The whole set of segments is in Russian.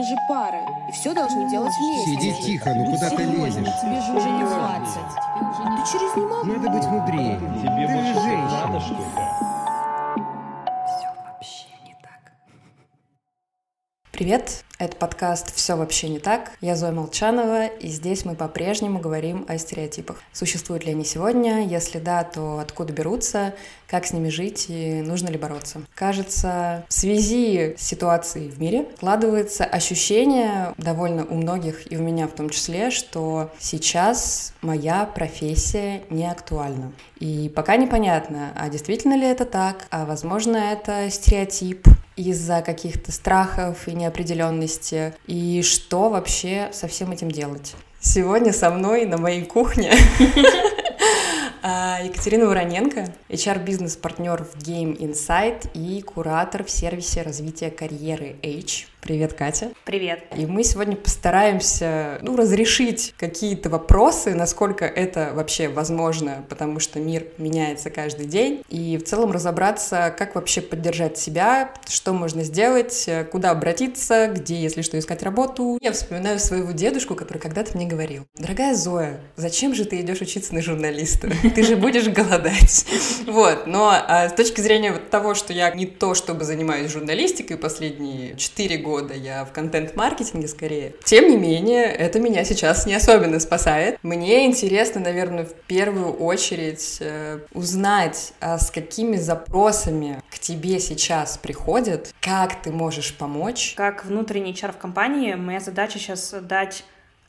мы же пара, и все должны делать вместе. Сиди тихо, ну куда ты лезешь? Тебе же уже не 20. Ты через не могу. Надо быть мудрее. Тебе Ты больше женщина. надо, что ли? Привет, это подкаст «Все вообще не так». Я Зоя Молчанова, и здесь мы по-прежнему говорим о стереотипах. Существуют ли они сегодня? Если да, то откуда берутся? Как с ними жить и нужно ли бороться? Кажется, в связи с ситуацией в мире складывается ощущение довольно у многих, и у меня в том числе, что сейчас моя профессия не актуальна. И пока непонятно, а действительно ли это так, а возможно это стереотип, из-за каких-то страхов и неопределенности, и что вообще со всем этим делать. Сегодня со мной на моей кухне а, Екатерина Вороненко, HR-бизнес-партнер в Game Insight и куратор в сервисе развития карьеры H. Привет, Катя. Привет. И мы сегодня постараемся ну, разрешить какие-то вопросы, насколько это вообще возможно, потому что мир меняется каждый день, и в целом разобраться, как вообще поддержать себя, что можно сделать, куда обратиться, где, если что, искать работу. Я вспоминаю своего дедушку, который когда-то мне говорил, дорогая Зоя, зачем же ты идешь учиться на журналиста? Ты же будешь голодать. Вот, но а, с точки зрения того, что я не то чтобы занимаюсь журналистикой последние 4 года, года я в контент-маркетинге скорее. Тем не менее, это меня сейчас не особенно спасает. Мне интересно, наверное, в первую очередь э, узнать, а с какими запросами к тебе сейчас приходят, как ты можешь помочь. Как внутренний HR в компании, моя задача сейчас дать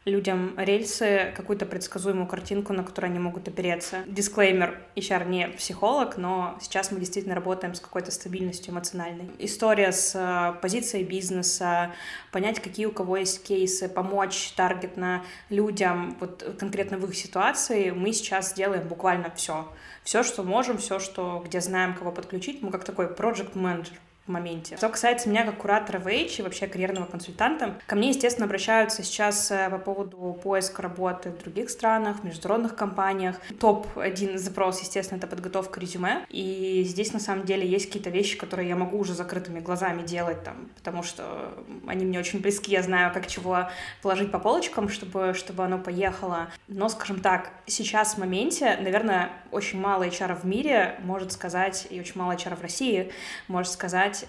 людям рельсы, какую-то предсказуемую картинку, на которую они могут опереться. Дисклеймер, HR не психолог, но сейчас мы действительно работаем с какой-то стабильностью эмоциональной. История с э, позицией бизнеса, понять, какие у кого есть кейсы, помочь таргетно людям, вот конкретно в их ситуации, мы сейчас делаем буквально все. Все, что можем, все, что, где знаем, кого подключить, мы как такой project менеджер в моменте. Что касается меня как куратора в H и вообще карьерного консультанта, ко мне, естественно, обращаются сейчас э, по поводу поиска работы в других странах, в международных компаниях. Топ-один запрос, естественно, это подготовка резюме. И здесь, на самом деле, есть какие-то вещи, которые я могу уже закрытыми глазами делать, там, потому что они мне очень близки, я знаю, как чего положить по полочкам, чтобы, чтобы оно поехало. Но, скажем так, сейчас в моменте, наверное, очень мало HR в мире может сказать, и очень мало HR в России может сказать,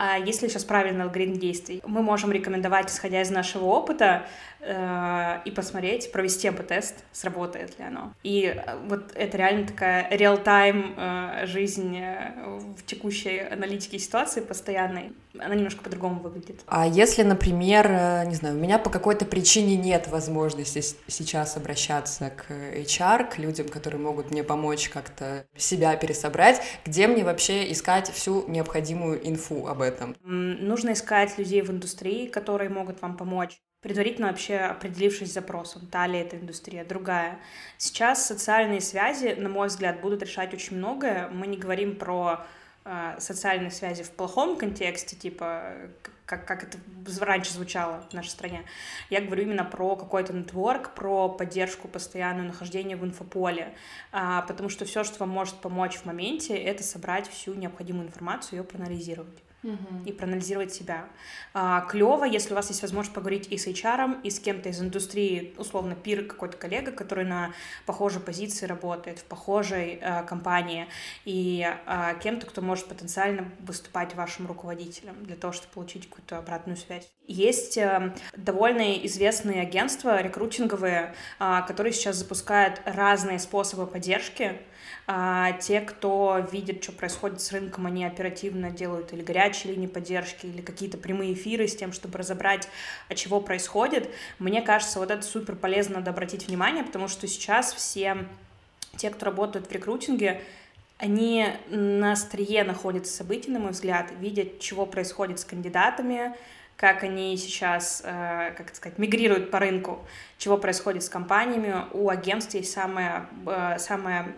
а есть сейчас правильный алгоритм действий? Мы можем рекомендовать, исходя из нашего опыта, э, и посмотреть, провести АБ-тест, сработает ли оно. И э, вот это реально такая реал-тайм э, жизнь э, в текущей аналитике ситуации постоянной. Она немножко по-другому выглядит. А если, например, не знаю, у меня по какой-то причине нет возможности сейчас обращаться к HR, к людям, которые могут мне помочь как-то себя пересобрать, где мне вообще искать всю необходимую инфу об этом? Нужно искать людей в индустрии, которые могут вам помочь. Предварительно вообще определившись с запросом, та ли эта индустрия, другая. Сейчас социальные связи, на мой взгляд, будут решать очень многое. Мы не говорим про э, социальные связи в плохом контексте, типа как, как это раньше звучало в нашей стране. Я говорю именно про какой-то нетворк, про поддержку постоянного нахождения в инфополе, А, потому что все, что вам может помочь в моменте, это собрать всю необходимую информацию и ее проанализировать и проанализировать себя. А, клево, если у вас есть возможность поговорить и с HR, и с кем-то из индустрии, условно, пир какой-то коллега, который на похожей позиции работает, в похожей э, компании, и э, кем-то, кто может потенциально выступать вашим руководителем для того, чтобы получить какую-то обратную связь. Есть э, довольно известные агентства рекрутинговые, э, которые сейчас запускают разные способы поддержки, а, те, кто видит, что происходит с рынком, они оперативно делают или горячие линии поддержки, или какие-то прямые эфиры с тем, чтобы разобрать, от чего происходит. Мне кажется, вот это супер полезно надо обратить внимание, потому что сейчас все те, кто работают в рекрутинге, они на острие находятся событий, на мой взгляд, видят, чего происходит с кандидатами, как они сейчас, э, как это сказать, мигрируют по рынку, чего происходит с компаниями. У агентств есть самая, э, самая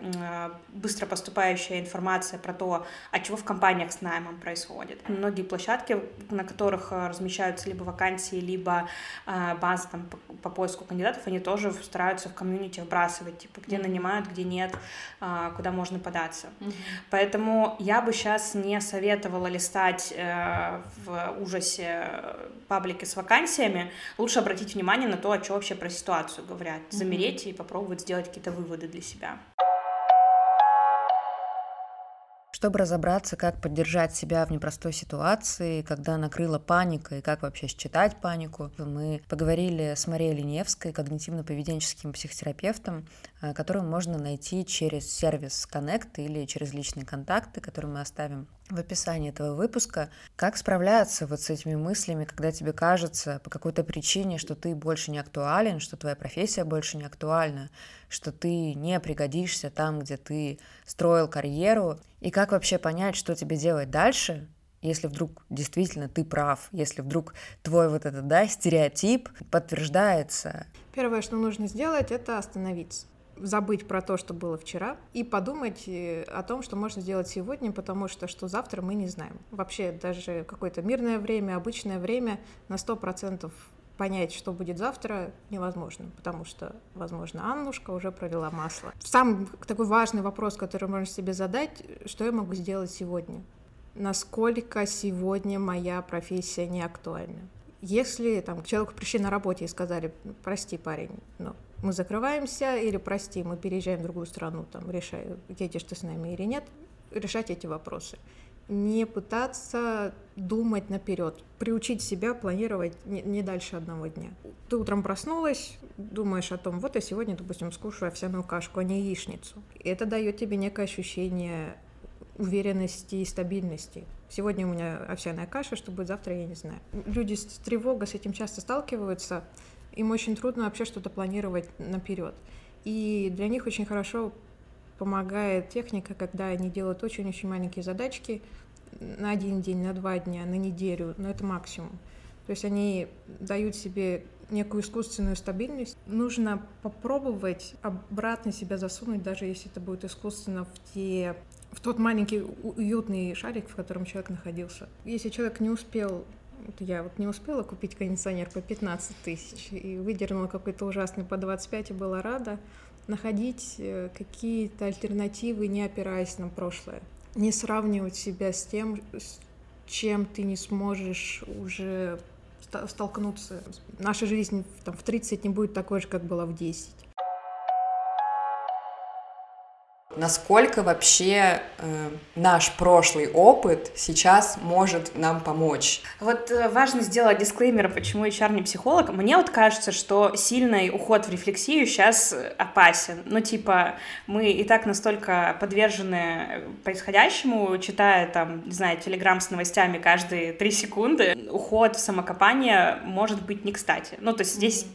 быстро поступающая информация про то, а чего в компаниях с наймом происходит. Многие площадки, на которых э, размещаются либо вакансии, либо э, базы там, по, по поиску кандидатов, они тоже стараются в комьюнити вбрасывать, типа, где нанимают, где нет, э, куда можно податься. Поэтому я бы сейчас не советовала листать в ужасе паблики с вакансиями, лучше обратить внимание на то, что вообще про ситуацию говорят, замереть и попробовать сделать какие-то выводы для себя. Чтобы разобраться, как поддержать себя в непростой ситуации, когда накрыла паника и как вообще считать панику, мы поговорили с Марией Леневской, когнитивно-поведенческим психотерапевтом, э, которую можно найти через сервис Connect или через личные контакты, которые мы оставим в описании этого выпуска, как справляться вот с этими мыслями, когда тебе кажется по какой-то причине, что ты больше не актуален, что твоя профессия больше не актуальна, что ты не пригодишься там, где ты строил карьеру, и как вообще понять, что тебе делать дальше, если вдруг действительно ты прав, если вдруг твой вот этот, да, стереотип подтверждается. Первое, что нужно сделать, это остановиться забыть про то, что было вчера, и подумать э, о том, что можно сделать сегодня, потому что что завтра мы не знаем. Вообще даже какое-то мирное время, обычное время на сто процентов понять, что будет завтра, невозможно, потому что, возможно, Аннушка уже провела масло. Самый такой важный вопрос, который можно себе задать, что я могу сделать сегодня? Насколько сегодня моя профессия не актуальна? Если там, к человеку пришли на работе и сказали, прости, парень, но мы закрываемся, или прости, мы переезжаем в другую страну, там, решай, едешь ты с нами или нет, решать эти вопросы. Не пытаться думать наперед, приучить себя планировать не, дальше одного дня. Ты утром проснулась, думаешь о том, вот я сегодня, допустим, скушаю овсяную кашку, а не яичницу. И это дает тебе некое ощущение уверенности и стабильности. Сегодня у меня овсяная каша, что будет завтра, я не знаю. Люди с тревогой с этим часто сталкиваются, им очень трудно вообще что-то планировать наперед. И для них очень хорошо помогает техника, когда они делают очень-очень маленькие задачки на один день, на два дня, на неделю, но это максимум. То есть они дают себе некую искусственную стабильность. Нужно попробовать обратно себя засунуть, даже если это будет искусственно в те в тот маленький уютный шарик, в котором человек находился. Если человек не успел я вот не успела купить кондиционер по 15 тысяч и выдернула какой-то ужасный по 25 и была рада находить э, какие-то альтернативы, не опираясь на прошлое. Не сравнивать себя с тем, с чем ты не сможешь уже столкнуться. Наша жизнь там, в 30 не будет такой же, как была в 10. Насколько вообще э, наш прошлый опыт сейчас может нам помочь? Вот э, важно сделать дисклеймер, почему HR не психолог. Мне вот кажется, что сильный уход в рефлексию сейчас опасен. Ну, типа, мы и так настолько подвержены происходящему, читая там, не знаю, телеграм с новостями каждые три секунды, уход в самокопание может быть не кстати. Ну, то есть здесь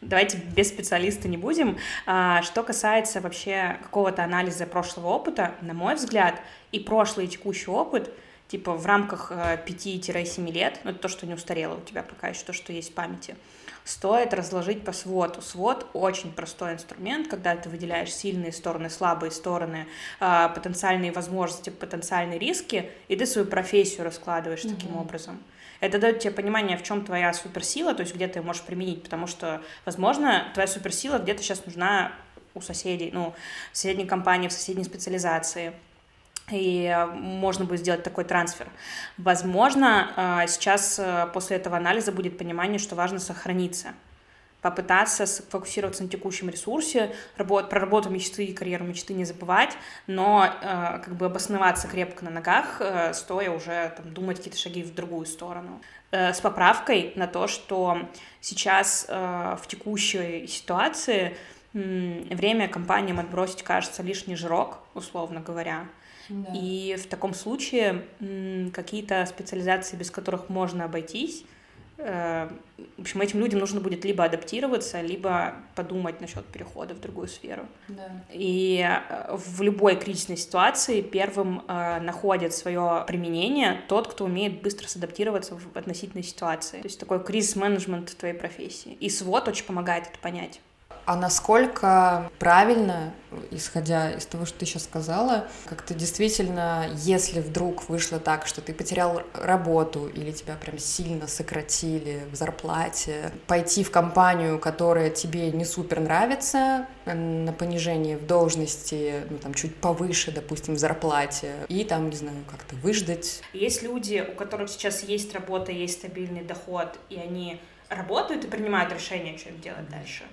давайте без специалиста не будем. А, что касается вообще какого-то анализа анализа прошлого опыта, на мой взгляд, и прошлый и текущий опыт, типа в рамках 5-7 э, лет, ну это то, что не устарело у тебя пока еще, то, что есть в памяти, стоит разложить по своту. Свод очень простой инструмент, когда ты выделяешь сильные стороны, слабые стороны, э, потенциальные возможности, потенциальные риски, и ты свою профессию раскладываешь mm-hmm. таким образом. Это дает тебе понимание, в чем твоя суперсила, то есть где ты можешь применить, потому что, возможно, твоя суперсила где-то сейчас нужна у соседей, ну, в соседней компании, в соседней специализации и можно будет сделать такой трансфер. Возможно, а, сейчас э, после этого анализа будет понимание, что важно сохраниться, попытаться сфокусироваться на текущем ресурсе, работ, про работу мечты и карьеру мечты не забывать, но э, как бы обосноваться крепко на ногах, э, стоя уже там, думать какие-то шаги в другую сторону. С поправкой на то, что сейчас в текущей ситуации время компаниям отбросить кажется лишний жирок, условно говоря. Да. И в таком случае какие-то специализации, без которых можно обойтись, э, в общем, этим людям нужно будет либо адаптироваться, либо подумать насчет перехода в другую сферу. Да. И э, в любой кризисной ситуации первым э, находит свое применение тот, кто умеет быстро садаптироваться в относительной ситуации. То есть такой кризис-менеджмент твоей профессии. И свод очень помогает это понять А насколько правильно, исходя из того, что ты сейчас сказала, как-то действительно, если вдруг вышло так, что ты потерял работу или тебя прям сильно сократили в зарплате, пойти в компанию, которая тебе не супер нравится, на понижение в должности, ну, там, чуть повыше, допустим, в зарплате, и там, не знаю, как-то выждать. Есть люди, у которых сейчас есть работа, есть стабильный доход, и они работают и принимают решение, что им делать дальше.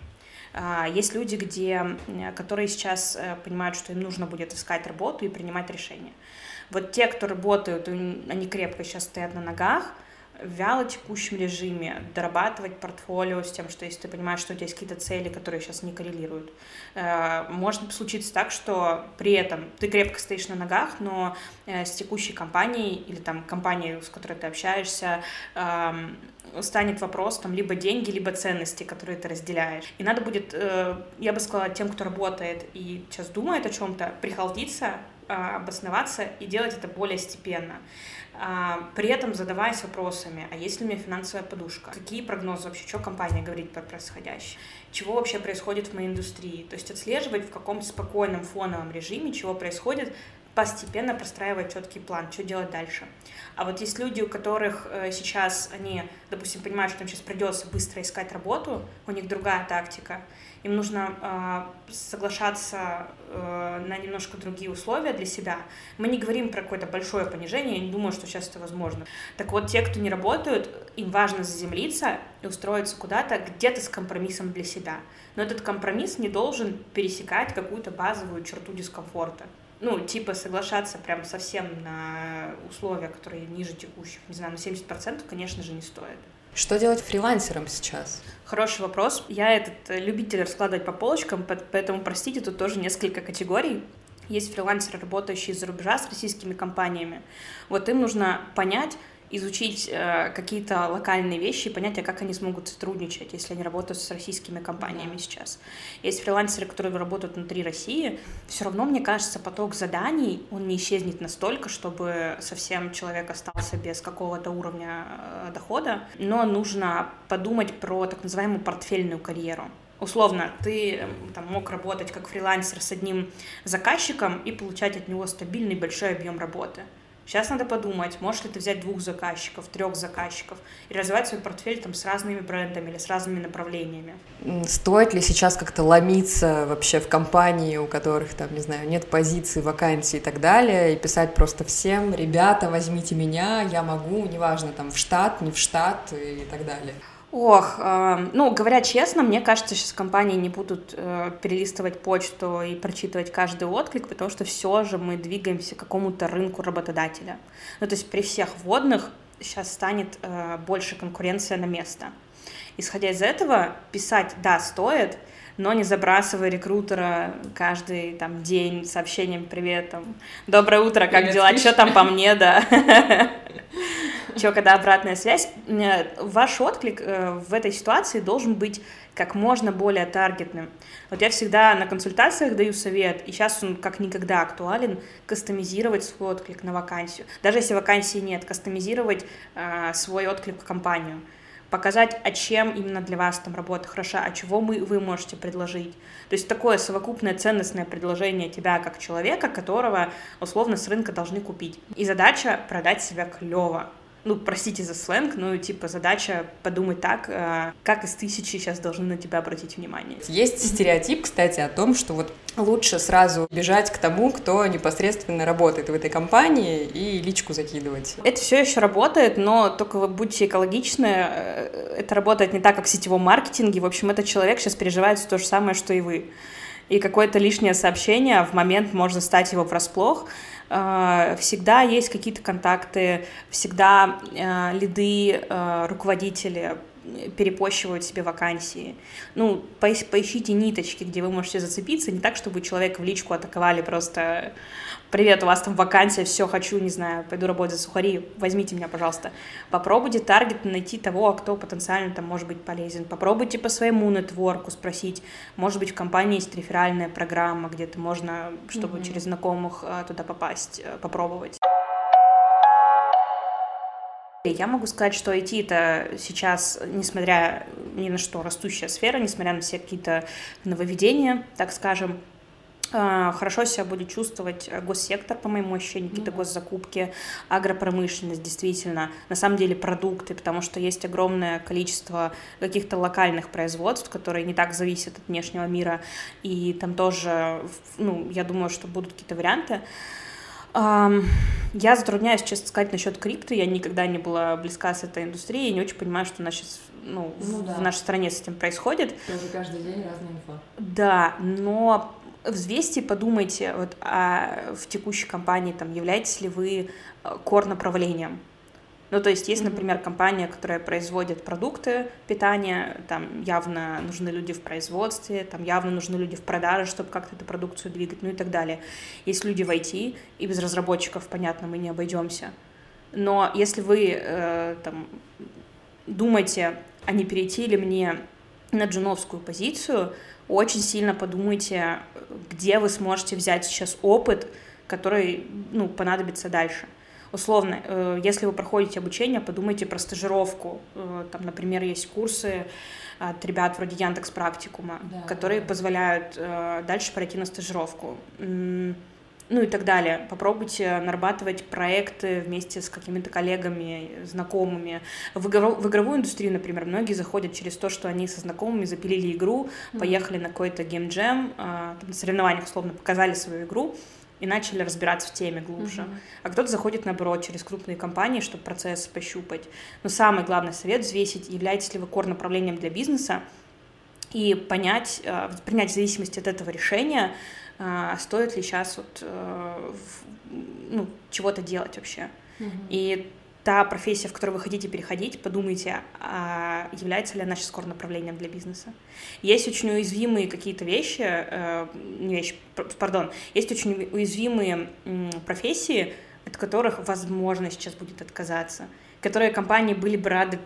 А, есть люди, где, которые сейчас э, понимают, что им нужно будет искать работу и принимать решения. Вот те, кто работают, они крепко сейчас стоят на ногах, вяло текущем режиме дорабатывать портфолио с тем, что если ты понимаешь, что у тебя есть какие-то цели, которые сейчас не коррелируют. Э, может случиться так, что при этом ты крепко стоишь на ногах, но э, с текущей компанией или там компанией, с которой ты общаешься, эм, станет вопрос там либо деньги, либо ценности, которые ты разделяешь. И надо будет, э, я бы сказала, тем, кто работает и сейчас думает о чем-то, прихалдиться, а, обосноваться и делать это более степенно. А, при этом задаваясь вопросами, а есть ли у меня финансовая подушка? Какие прогнозы вообще, что компания говорит про происходящее? Чего вообще происходит в моей индустрии? То есть отслеживать в каком-то спокойном фоновом режиме, чего происходит, постепенно простраивать четкий план, что делать дальше. А вот есть люди, у которых э, сейчас они, допустим, понимают, что им сейчас придется быстро искать работу, у них другая тактика, им нужно э, соглашаться э, на немножко другие условия для себя. Мы не говорим про какое-то большое понижение, я не думаю, что сейчас это возможно. Так вот, те, кто не работают, им важно заземлиться и устроиться куда-то, где-то с компромиссом для себя. Но этот компромисс не должен пересекать какую-то базовую черту дискомфорта ну, типа соглашаться прям совсем на условия, которые ниже текущих, не знаю, на 70%, конечно же, не стоит. Что делать фрилансерам сейчас? Хороший вопрос. Я этот э, любитель раскладывать по полочкам, поэтому, простите, тут тоже несколько категорий. Есть фрилансеры, работающие за рубежа с российскими компаниями. Вот им нужно понять, изучить э, какие-то локальные вещи и понять, а как они смогут сотрудничать, если они работают с российскими компаниями сейчас. Есть фрилансеры, которые работают внутри России, все равно, мне кажется, поток заданий, он не исчезнет настолько, чтобы совсем человек остался без какого-то уровня э, дохода, но нужно подумать про так называемую портфельную карьеру. Условно, ты там, мог работать как фрилансер с одним заказчиком и получать от него стабильный большой объем работы. Сейчас надо подумать, можешь ли ты взять двух заказчиков, трех заказчиков и развивать свой портфель там с разными брендами или с разными направлениями. Стоит ли сейчас как-то ломиться вообще в компании, у которых там, не знаю, нет позиций, вакансий и так далее, и писать просто всем, ребята, возьмите меня, я могу, неважно, там в штат, не в штат и так далее. Ох, э, ну, говоря честно, мне кажется, сейчас компании не будут э, перелистывать почту и прочитывать каждый отклик, потому что все же мы двигаемся к какому-то рынку работодателя. Ну, то есть при всех вводных сейчас станет э, больше конкуренция на место. Исходя из этого, писать «да» стоит, но не забрасывай рекрутера каждый там день сообщением «Привет, там, доброе утро, как Привет, дела, что там по мне, да?» Че, когда обратная связь, ваш отклик э, в этой ситуации должен быть как можно более таргетным. Вот я всегда на консультациях даю совет, и сейчас он как никогда актуален, кастомизировать свой отклик на вакансию. Даже если вакансии нет, кастомизировать э, свой отклик в компанию показать, а чем именно для вас там работа хороша, а чего мы, вы можете предложить. То есть такое совокупное ценностное предложение тебя как человека, которого условно с рынка должны купить. И задача продать себя клево ну, простите за сленг, но, типа, задача подумать так, э, как из тысячи сейчас должны на тебя обратить внимание. Есть стереотип, кстати, о том, что вот лучше сразу бежать к тому, кто непосредственно работает в этой компании и личку закидывать. Это все еще работает, но только вы будьте экологичны. Э, это работает не так, как в сетевом маркетинге. В общем, этот человек сейчас переживает то же самое, что и вы. И какое-то лишнее сообщение в момент может стать его врасплох. Э, всегда есть какие-то контакты, всегда э, лиды, э, руководители перепощивают себе вакансии. Ну, поищите ниточки, где вы можете зацепиться, не так, чтобы человека в личку атаковали просто «Привет, у вас там вакансия, все, хочу, не знаю, пойду работать за сухари, возьмите меня, пожалуйста». Попробуйте таргет найти того, кто потенциально там может быть полезен. Попробуйте по своему нетворку спросить. Может быть, в компании есть реферальная программа, где-то можно, чтобы mm-hmm. через знакомых туда попасть, попробовать. Я могу сказать, что IT это сейчас, несмотря ни на что, растущая сфера, несмотря на все какие-то нововведения, так скажем, а, хорошо себя будет чувствовать госсектор, по моему ощущению, какие-то госзакупки, агропромышленность, действительно, на самом деле продукты, потому что есть огромное количество каких-то локальных производств, которые не так зависят от внешнего мира, и там тоже, ну, я думаю, что будут какие-то варианты. Я затрудняюсь, честно сказать, насчет крипты. Я никогда не была близка с этой индустрией и не очень понимаю, что у нас сейчас ну, ну, в, да. в нашей стране с этим происходит. Тоже каждый день разная инфа. Да, но взвесьте, подумайте, вот, а в текущей компании там являетесь ли вы кор направлением? Ну, то есть есть, например, компания, которая производит продукты питания, там явно нужны люди в производстве, там явно нужны люди в продаже, чтобы как-то эту продукцию двигать, ну и так далее. Есть люди в IT, и без разработчиков, понятно, мы не обойдемся. Но если вы э, там думаете, а не перейти ли мне на джуновскую позицию, очень сильно подумайте, где вы сможете взять сейчас опыт, который ну, понадобится дальше условно, э, если вы проходите обучение, подумайте про стажировку. Э, там, например, есть курсы от ребят вроде Яндекс Практикума, да, которые да. позволяют э, дальше пройти на стажировку. Ну и так далее. Попробуйте нарабатывать проекты вместе с какими-то коллегами, знакомыми. В, игров... в игровую индустрию, например, многие заходят через то, что они со знакомыми запилили игру, mm-hmm. поехали на какой-то геймджем, на соревнованиях, условно, показали свою игру, и начали разбираться в теме глубже. Uh-huh. А кто-то заходит, наоборот, через крупные компании, чтобы процесс пощупать. Но самый главный совет — взвесить, являетесь ли вы кор направлением для бизнеса, и понять, э, принять в зависимости от этого решения, э, стоит ли сейчас вот, э, ну, чего-то делать вообще. Uh-huh. И та профессия, в которую вы хотите переходить, подумайте, а является ли она сейчас скоро направлением для бизнеса. Есть очень уязвимые какие-то вещи, э, не вещи, пардон, есть очень уязвимые профессии, от которых возможно сейчас будет отказаться, которые компании были бы рады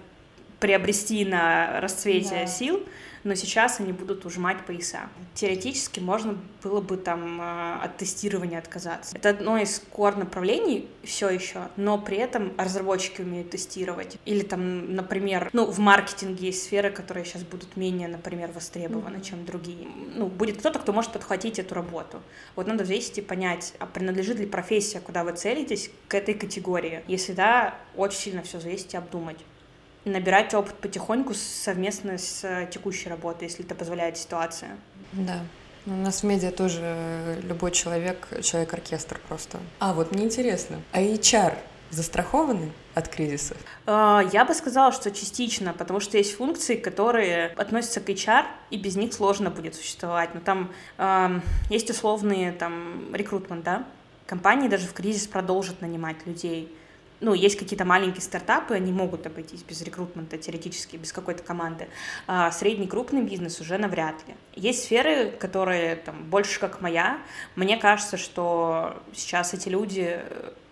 приобрести на расцвете да. сил, но сейчас они будут ужимать пояса. Теоретически можно было бы там э, от тестирования отказаться. Это одно из core направлений все еще, но при этом разработчики умеют тестировать. Или там, например, ну, в маркетинге есть сферы, которые сейчас будут менее, например, востребованы, mm-hmm. чем другие. Ну, будет кто-то, кто может подхватить эту работу. Вот надо взвесить и понять, а принадлежит ли профессия, куда вы целитесь, к этой категории. Если да, очень сильно все взвесить и обдумать набирать опыт потихоньку совместно с э, текущей работой, если это позволяет ситуация. Да. У нас в медиа тоже любой человек, человек-оркестр просто. А вот мне интересно, а HR застрахованы от кризисов? А, я бы сказала, что частично, потому что есть функции, которые относятся к HR, и без них сложно будет существовать. Но там э, есть условные там рекрутмент, да? Компании даже в кризис продолжат нанимать людей ну, есть какие-то маленькие стартапы, они могут обойтись без рекрутмента теоретически, без какой-то команды. А средний, крупный бизнес уже навряд ли. Есть сферы, которые там больше как моя. Мне кажется, что сейчас эти люди,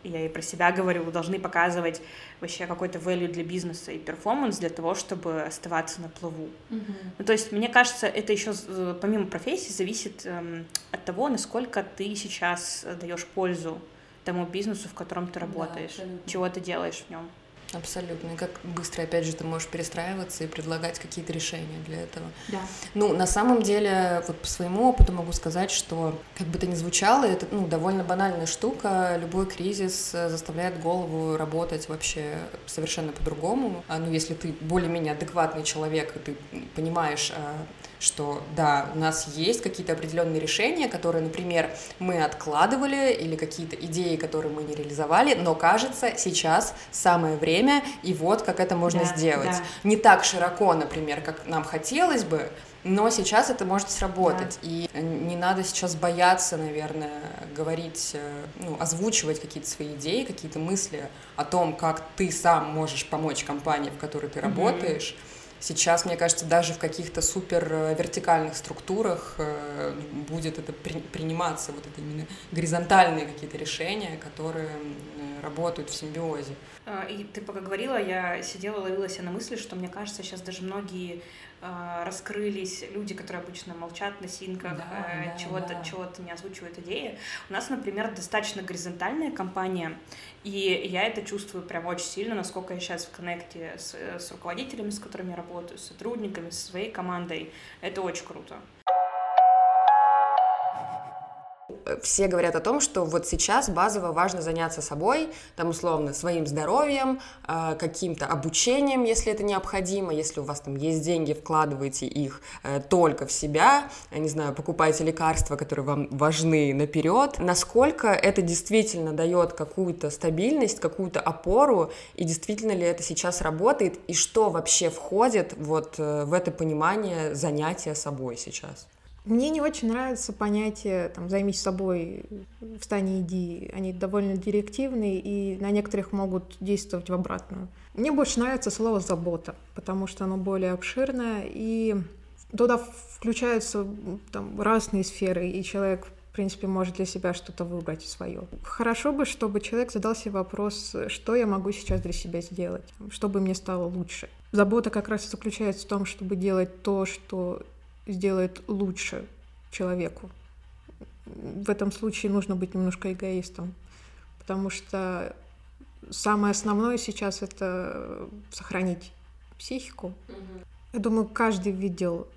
я и про себя говорю, должны показывать вообще какой-то value для бизнеса и перформанс для того, чтобы оставаться на плаву. Mm-hmm. Ну, то есть, мне кажется, это еще помимо профессии зависит эм, от того, насколько ты сейчас даешь пользу тому бизнесу, в котором ты работаешь, да, чего ты делаешь в нем. Абсолютно. И как быстро, опять же, ты можешь перестраиваться и предлагать какие-то решения для этого. Да. Ну, на самом деле, вот по своему опыту могу сказать, что, как бы это ни звучало, это ну, довольно банальная штука. Любой кризис э, заставляет голову работать вообще совершенно по-другому. А, ну, если ты более-менее адекватный человек, и ты понимаешь, а, что да, у нас есть какие-то определенные решения, которые, например, мы откладывали, или какие-то идеи, которые мы не реализовали, но кажется, сейчас самое время, и вот как это можно да, сделать. Да. Не так широко, например, как нам хотелось бы, но сейчас это может сработать, да. и не надо сейчас бояться, наверное, говорить, э, ну, озвучивать какие-то свои идеи, какие-то мысли о том, как ты сам можешь помочь компании, в которой ты mm-hmm. работаешь. Сейчас, мне кажется, даже в каких-то супер э, вертикальных структурах э, будет это при, приниматься, вот это именно горизонтальные какие-то решения, которые работают в симбиозе. А, и ты пока говорила, я сидела, ловила себя на мысли, что мне кажется, сейчас даже многие э, раскрылись люди, которые обычно молчат на синках, Да, э, да, чего-то, да. чего-то не озвучивают идеи. У нас, например, достаточно горизонтальная компания, и я это чувствую прям очень сильно, насколько я сейчас в коннекте с, э, с руководителями, с которыми я работаю, с сотрудниками, со своей командой. Это очень круто. Все говорят о том, что вот сейчас базово важно заняться собой, там условно своим здоровьем, э, каким-то обучением, если это необходимо, если у вас там есть деньги, вкладывайте их э, только в себя, не знаю, покупайте лекарства, которые вам важны наперед. Насколько это действительно дает какую-то стабильность, какую-то опору, и действительно ли это сейчас работает, и что вообще входит вот э, в это понимание занятия собой сейчас? Мне не очень нравится понятие там, «займись собой, встань и иди». Они довольно директивные и на некоторых могут действовать в обратную. Мне больше нравится слово «забота», потому что оно более обширное, и туда включаются там, разные сферы, и человек в принципе, может для себя что-то выбрать свое. Хорошо бы, чтобы человек задал себе вопрос, что я могу сейчас для себя сделать, чтобы мне стало лучше. Забота как раз заключается в том, чтобы делать то, что сделает лучше человеку. В этом случае нужно быть немножко эгоистом, потому что самое основное сейчас это сохранить психику. Я думаю, каждый видел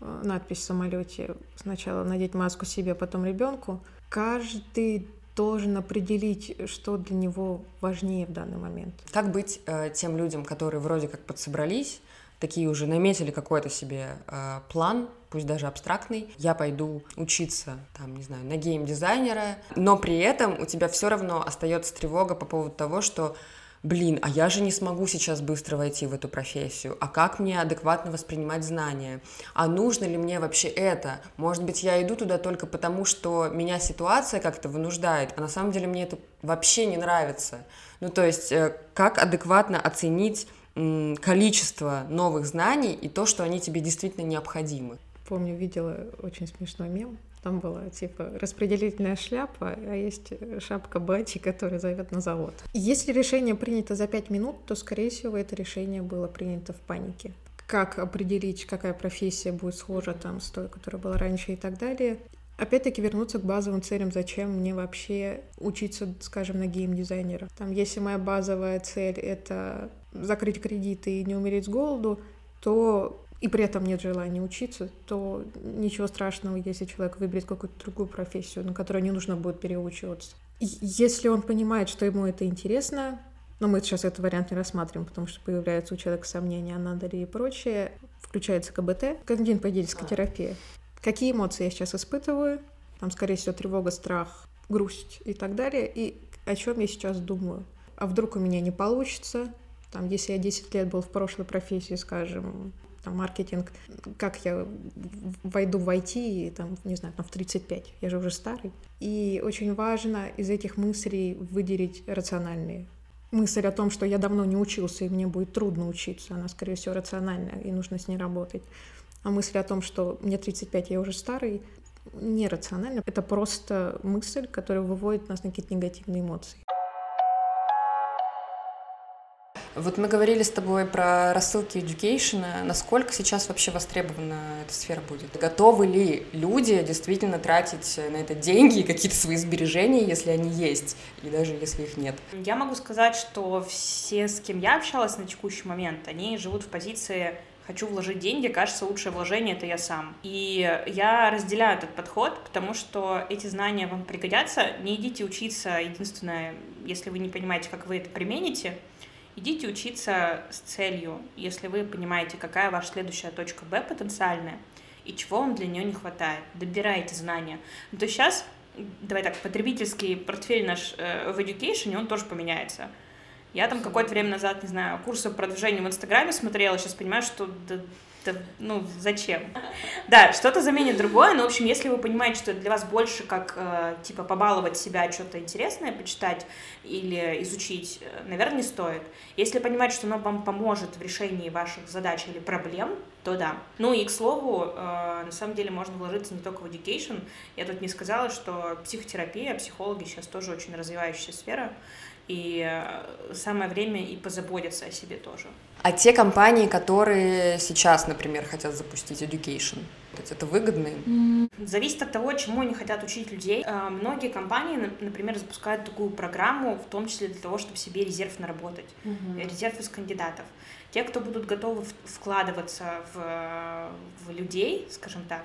э, надпись в самолете сначала надеть маску себе, потом ребенку. Каждый должен определить, что для него важнее в данный момент. Как быть э, тем людям, которые вроде как подсобрались, такие уже наметили какой-то себе э, план, пусть даже абстрактный, я пойду учиться, там, не знаю, на гейм-дизайнера, но при этом у тебя все равно остается тревога по поводу того, что блин, а я же не смогу сейчас быстро войти в эту профессию, а как мне адекватно воспринимать знания, а нужно ли мне вообще это, может быть, я иду туда только потому, что меня ситуация как-то вынуждает, а на самом деле мне это вообще не нравится. Ну, то есть, э, как адекватно оценить количество новых знаний и то, что они тебе действительно необходимы. Помню, видела очень смешной мем. Там была типа распределительная шляпа, а есть шапка бати, которая зовет на завод. Если решение принято за пять минут, то, скорее всего, это решение было принято в панике. Как определить, какая профессия будет схожа там с той, которая была раньше и так далее. Опять-таки вернуться к базовым целям, зачем мне вообще учиться, скажем, на геймдизайнера. Там, если моя базовая цель — это закрыть кредиты и не умереть с голоду, то и при этом нет желания учиться, то ничего страшного, если человек выберет какую-то другую профессию, на которую не нужно будет переучиваться. И если он понимает, что ему это интересно, но мы сейчас этот вариант не рассматриваем, потому что появляется у человека сомнения, надо ли и прочее, включается КБТ, когнитивно-поведенческая терапия. Какие эмоции я сейчас испытываю? Там, скорее всего, тревога, страх, грусть и так далее. И о чем я сейчас думаю? А вдруг у меня не получится? Там, если я 10 лет был в прошлой профессии, скажем, там, маркетинг, как я войду в IT, там, не знаю, там, в 35, я же уже старый. И очень важно из этих мыслей выделить рациональные. Мысль о том, что я давно не учился, и мне будет трудно учиться, она, скорее всего, рациональная, и нужно с ней работать. А мысль о том, что мне 35, я уже старый, нерационально. Это просто мысль, которая выводит нас на какие-то негативные эмоции. Вот мы говорили с тобой про рассылки education. Насколько сейчас вообще востребована эта сфера будет? Готовы ли люди действительно тратить на это деньги и какие-то свои сбережения, если они есть, и даже если их нет? Я могу сказать, что все, с кем я общалась на текущий момент, они живут в позиции хочу вложить деньги, кажется, лучшее вложение — это я сам. И я разделяю этот подход, потому что эти знания вам пригодятся. Не идите учиться, единственное, если вы не понимаете, как вы это примените, идите учиться с целью, если вы понимаете, какая ваша следующая точка Б потенциальная, и чего вам для нее не хватает. Добирайте знания. Ну, то сейчас, давай так, потребительский портфель наш э, в education, он тоже поменяется. Я там какое-то время назад, не знаю, курсы по продвижению в Инстаграме смотрела, сейчас понимаю, что да, да, ну, зачем? Да, что-то заменит другое, но, в общем, если вы понимаете, что это для вас больше как, э, типа, побаловать себя, что-то интересное почитать или изучить, э, наверное, не стоит. Если понимать, что оно вам поможет в решении ваших задач или проблем, то да. Ну и, к слову, э, на самом деле можно вложиться не только в education. Я тут не сказала, что психотерапия, психологи сейчас тоже очень развивающая сфера, И э, самое время и позаботиться о себе тоже. А те компании, которые сейчас, например, хотят запустить education, это выгодно им? Зависит от того, чему они хотят учить людей. Э, многие компании, например, запускают такую программу, в том числе для того, чтобы себе резерв наработать, угу. резерв из кандидатов. Те, кто будут готовы вкладываться в, в людей, скажем так,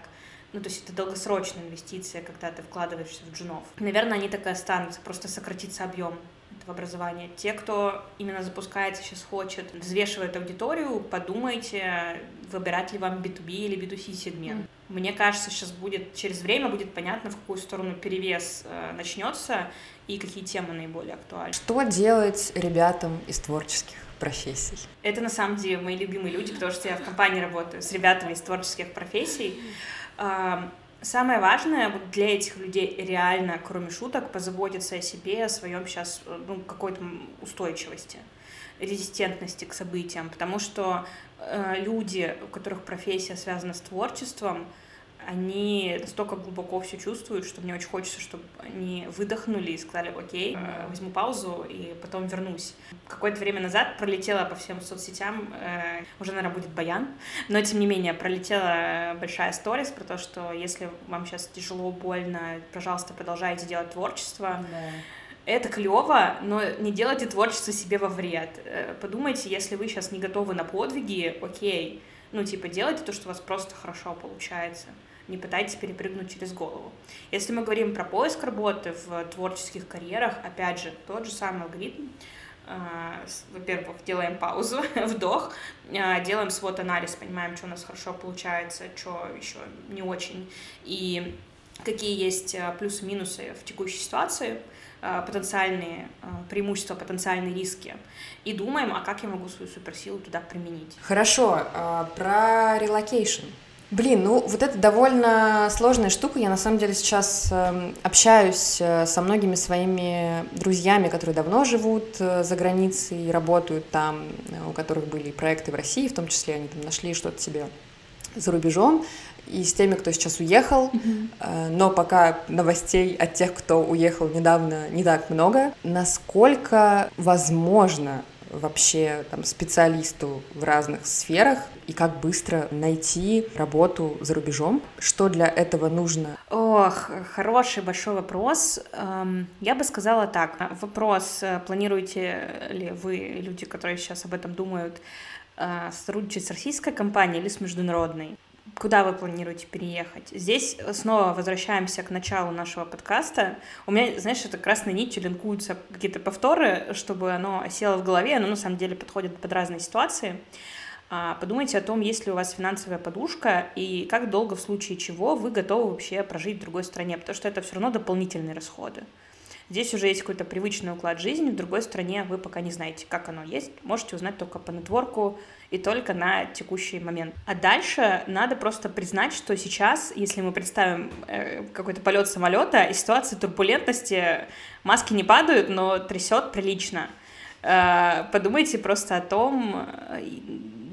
ну, то есть это долгосрочная инвестиция, когда ты вкладываешься в джунов. Наверное, они так и останутся, просто сократится объем этого образования. Те, кто именно запускается, сейчас хочет, взвешивает аудиторию, подумайте, выбирать ли вам B2B или B2C сегмент. Mm. Мне кажется, сейчас будет, через время будет понятно, в какую сторону перевес э, начнется и какие темы наиболее актуальны. Что делать ребятам из творческих? профессий. Это на самом деле мои любимые люди, потому что я в компании работаю с ребятами из творческих профессий. Самое важное вот для этих людей реально, кроме шуток, позаботиться о себе, о своем сейчас, ну, какой-то устойчивости, резистентности к событиям, потому что э, люди, у которых профессия связана с творчеством, они настолько глубоко все чувствуют, что мне очень хочется, чтобы они выдохнули и сказали, окей, э, возьму паузу и потом вернусь. Какое-то время назад пролетела по всем соцсетям, э, уже, наверное, будет баян, но, тем не менее, пролетела большая сторис про то, что если вам сейчас тяжело, больно, пожалуйста, продолжайте делать творчество. Да. Это клево, но не делайте творчество себе во вред. Э, подумайте, если вы сейчас не готовы на подвиги, окей, ну, типа, делайте то, что у вас просто хорошо получается не пытайтесь перепрыгнуть через голову. Если мы говорим про поиск работы в творческих карьерах, опять же, тот же самый алгоритм, а, во-первых, делаем паузу, вдох, а, делаем SWOT-анализ, понимаем, что у нас хорошо получается, что еще не очень, и какие есть а, плюсы-минусы в текущей ситуации, потенциальные преимущества, потенциальные риски, и думаем, а как я могу свою суперсилу туда применить. Хорошо, про relocation. Блин, ну вот это довольно сложная штука. Я на самом деле сейчас эм, общаюсь э, со многими своими друзьями, которые давно живут э, за границей и работают там, э, у которых были проекты в России, в том числе они там нашли что-то себе за рубежом, и с теми, кто сейчас уехал, mm-hmm. но пока новостей от тех, кто уехал недавно, не так много. Насколько возможно вообще там, специалисту в разных сферах и как быстро найти работу за рубежом? Что для этого нужно? Ох, хороший большой вопрос. Эм, я бы сказала так. Вопрос, э, планируете ли вы, люди, которые сейчас об этом думают, э, сотрудничать с российской компанией или с международной? Куда вы планируете переехать? Здесь снова возвращаемся к началу нашего подкаста. У меня, знаешь, это красной нитью линкуются какие-то повторы, чтобы оно осело в голове, оно на самом деле подходит под разные ситуации. А, подумайте о том, есть ли у вас финансовая подушка и как долго в случае чего вы готовы вообще прожить в другой стране, потому что это все равно дополнительные расходы. Здесь уже есть какой-то привычный уклад жизни, в другой стране вы пока не знаете, как оно есть. Можете узнать только по нетворку и только на текущий момент. А дальше надо просто признать, что сейчас, если мы представим э, какой-то полет самолета и ситуация турбулентности, маски не падают, но трясет прилично. Э, подумайте просто о том, э,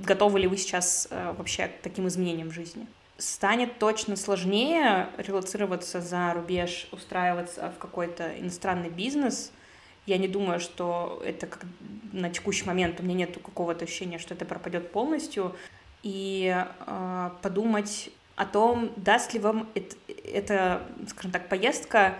готовы ли вы сейчас вообще к таким изменениям в жизни станет точно сложнее релацироваться за рубеж, устраиваться в какой-то иностранный бизнес. Я не думаю, что это как на текущий момент у меня нет какого-то ощущения, что это пропадет полностью. И э, подумать о том, даст ли вам это, это, скажем так, поездка,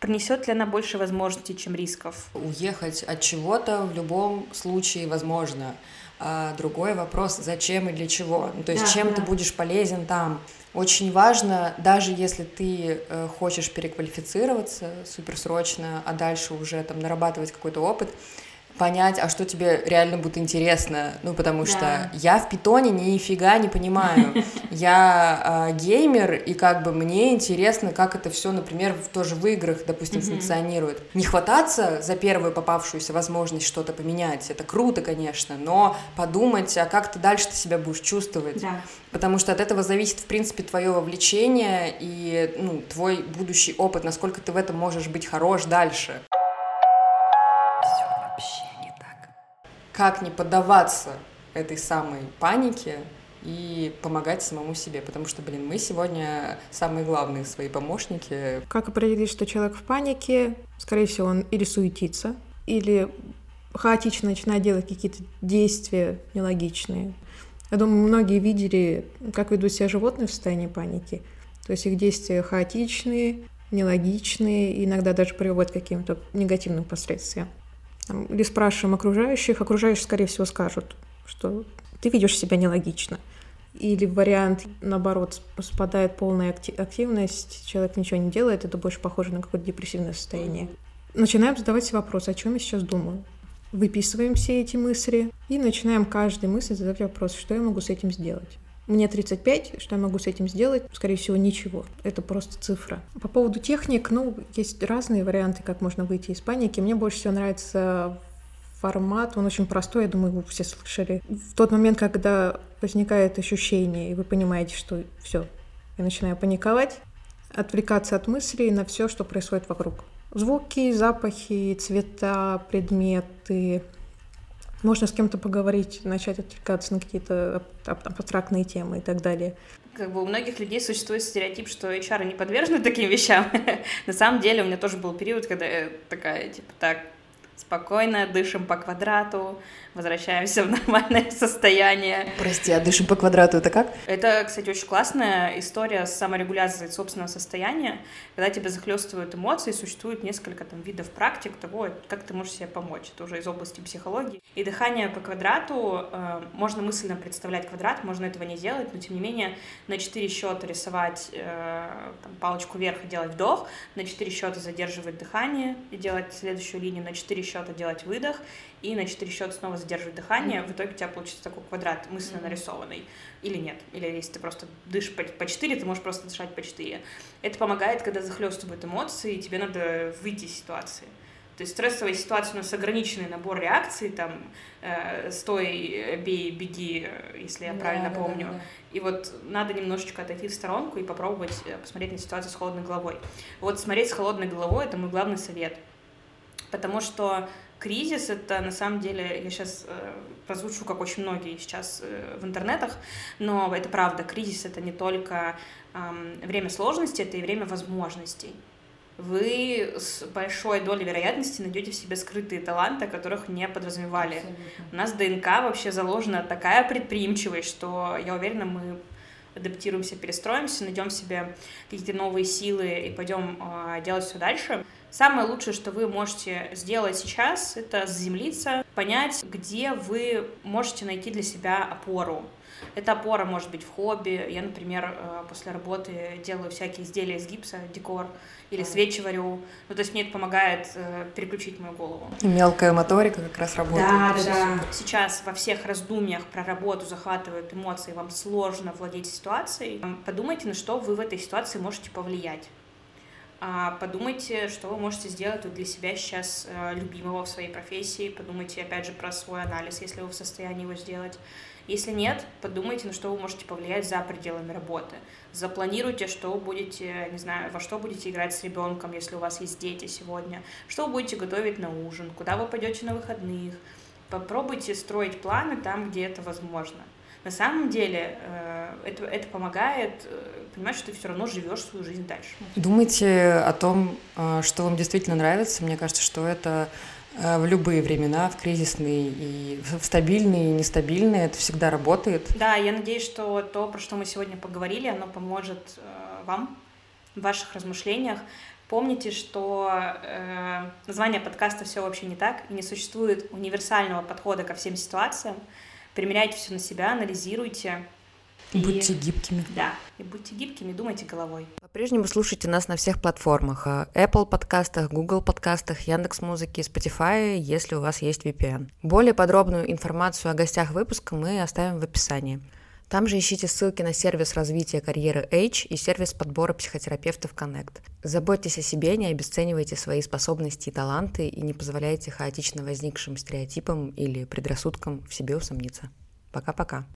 принесет ли она больше возможностей, чем рисков. Уехать от чего-то в любом случае возможно. А другой вопрос, зачем и для чего. Ну, то есть, да, чем да. ты будешь полезен там. Очень важно, даже если ты э, хочешь переквалифицироваться суперсрочно, а дальше уже там нарабатывать какой-то опыт, понять, а что тебе реально будет интересно. Ну, потому да. что я в питоне нифига не понимаю. Я э, геймер, и как бы мне интересно, как это все, например, тоже в играх, допустим, функционирует. Не хвататься за первую попавшуюся возможность что-то поменять, это круто, конечно, но подумать, а как ты дальше ты себя будешь чувствовать. Да. Потому что от этого зависит, в принципе, твое вовлечение и ну, твой будущий опыт, насколько ты в этом можешь быть хорош дальше. Как не поддаваться этой самой панике и помогать самому себе, потому что, блин, мы сегодня самые главные свои помощники. Как определить, что человек в панике? Скорее всего, он или суетится, или хаотично начинает делать какие-то действия нелогичные. Я думаю, многие видели, как ведут себя животные в состоянии паники. То есть их действия хаотичные, нелогичные, иногда даже приводят к каким-то негативным последствиям. Или спрашиваем окружающих, окружающие, скорее всего, скажут, что ты ведешь себя нелогично. Или вариант, наоборот, спадает полная активность, человек ничего не делает, это больше похоже на какое-то депрессивное состояние. Начинаем задавать себе вопрос, о чем я сейчас думаю. Выписываем все эти мысли и начинаем каждой мысли задавать вопрос, что я могу с этим сделать. Мне 35, что я могу с этим сделать? Скорее всего, ничего. Это просто цифра. По поводу техник, ну, есть разные варианты, как можно выйти из паники. Мне больше всего нравится формат, он очень простой, я думаю, вы все слышали. В тот момент, когда возникает ощущение, и вы понимаете, что все, я начинаю паниковать, отвлекаться от мыслей на все, что происходит вокруг. Звуки, запахи, цвета, предметы. Можно с кем-то поговорить, начать отвлекаться на какие-то абстрактные темы и так далее. Как бы у многих людей существует стереотип, что HR не подвержены таким вещам. На самом деле у меня тоже был период, когда я такая, типа, так, спокойно, дышим по квадрату, возвращаемся в нормальное состояние. Прости, а дышим по квадрату это как? Это, кстати, очень классная история с саморегуляцией собственного состояния. Когда тебя захлестывают эмоции, существует несколько там видов практик того, как ты можешь себе помочь. Это уже из области психологии. И дыхание по квадрату, э, можно мысленно представлять квадрат, можно этого не делать, но тем не менее на четыре счета рисовать э, там, палочку вверх и делать вдох, на четыре счета задерживать дыхание и делать следующую линию, на четыре счета делать выдох, и на 4 счета снова задерживать дыхание, в итоге у тебя получится такой квадрат мысленно нарисованный. Или нет. Или если ты просто дышишь по, по 4, ты можешь просто дышать по 4. Это помогает, когда захлестывают эмоции, и тебе надо выйти из ситуации. То есть стрессовая ситуация у нас ограниченный набор реакций, там, э, стой, бей, беги, если я да, правильно да, помню. Да, да. И вот надо немножечко отойти в сторонку и попробовать э, посмотреть на ситуацию с холодной головой. Вот смотреть с холодной головой — это мой главный совет. Потому что кризис это на самом деле, я сейчас э, прозвучу, как очень многие сейчас э, в интернетах, но это правда, кризис это не только э, время сложности, это и время возможностей. Вы с большой долей вероятности найдете в себе скрытые таланты, которых не подразумевали. Абсолютно. У нас ДНК вообще заложена такая предприимчивость, что я уверена, мы адаптируемся, перестроимся, найдем себе какие-то новые силы и пойдем э, делать все дальше. Самое лучшее, что вы можете сделать сейчас, это заземлиться, понять, где вы можете найти для себя опору. Эта опора может быть в хобби. Я, например, э, после работы делаю всякие изделия из гипса, декор, или свечи варю. Ну, то есть мне это помогает э, переключить мою голову. Мелкая моторика как раз работает. Да, да, да. Сейчас во всех раздумьях про работу захватывают эмоции, вам сложно владеть ситуацией. Подумайте, на что вы в этой ситуации можете повлиять. А, подумайте, что вы можете сделать для себя сейчас э, любимого в своей профессии. Подумайте, опять же, про свой анализ, если вы в состоянии его сделать. Если нет, подумайте, на что вы можете повлиять за пределами работы. Запланируйте, что будете, не знаю, во что будете играть с ребенком, если у вас есть дети сегодня, что вы будете готовить на ужин, куда вы пойдете на выходных. Попробуйте строить планы там, где это возможно. На самом деле э, это, это помогает э, понимать, что ты все равно живешь свою жизнь дальше. Думайте о том, э, что вам действительно нравится. Мне кажется, что это в любые времена, в кризисные и в стабильные и нестабильные, это всегда работает. Да, я надеюсь, что то, про что мы сегодня поговорили, оно поможет вам в ваших размышлениях. Помните, что э, название подкаста «Все вообще не так» не существует универсального подхода ко всем ситуациям примеряйте все на себя, анализируйте. И... Будьте гибкими. Да, и будьте гибкими, думайте головой. По-прежнему слушайте нас на всех платформах. А, Apple подкастах, Google подкастах, Яндекс Музыки, Spotify, если у вас есть VPN. Более подробную информацию о гостях выпуска мы оставим в описании. Там же ищите ссылки на сервис развития карьеры H и сервис подбора психотерапевтов Connect. Заботьтесь о себе, не обесценивайте свои способности и таланты и не позволяйте хаотично возникшим стереотипам или предрассудкам в себе усомниться. Пока-пока.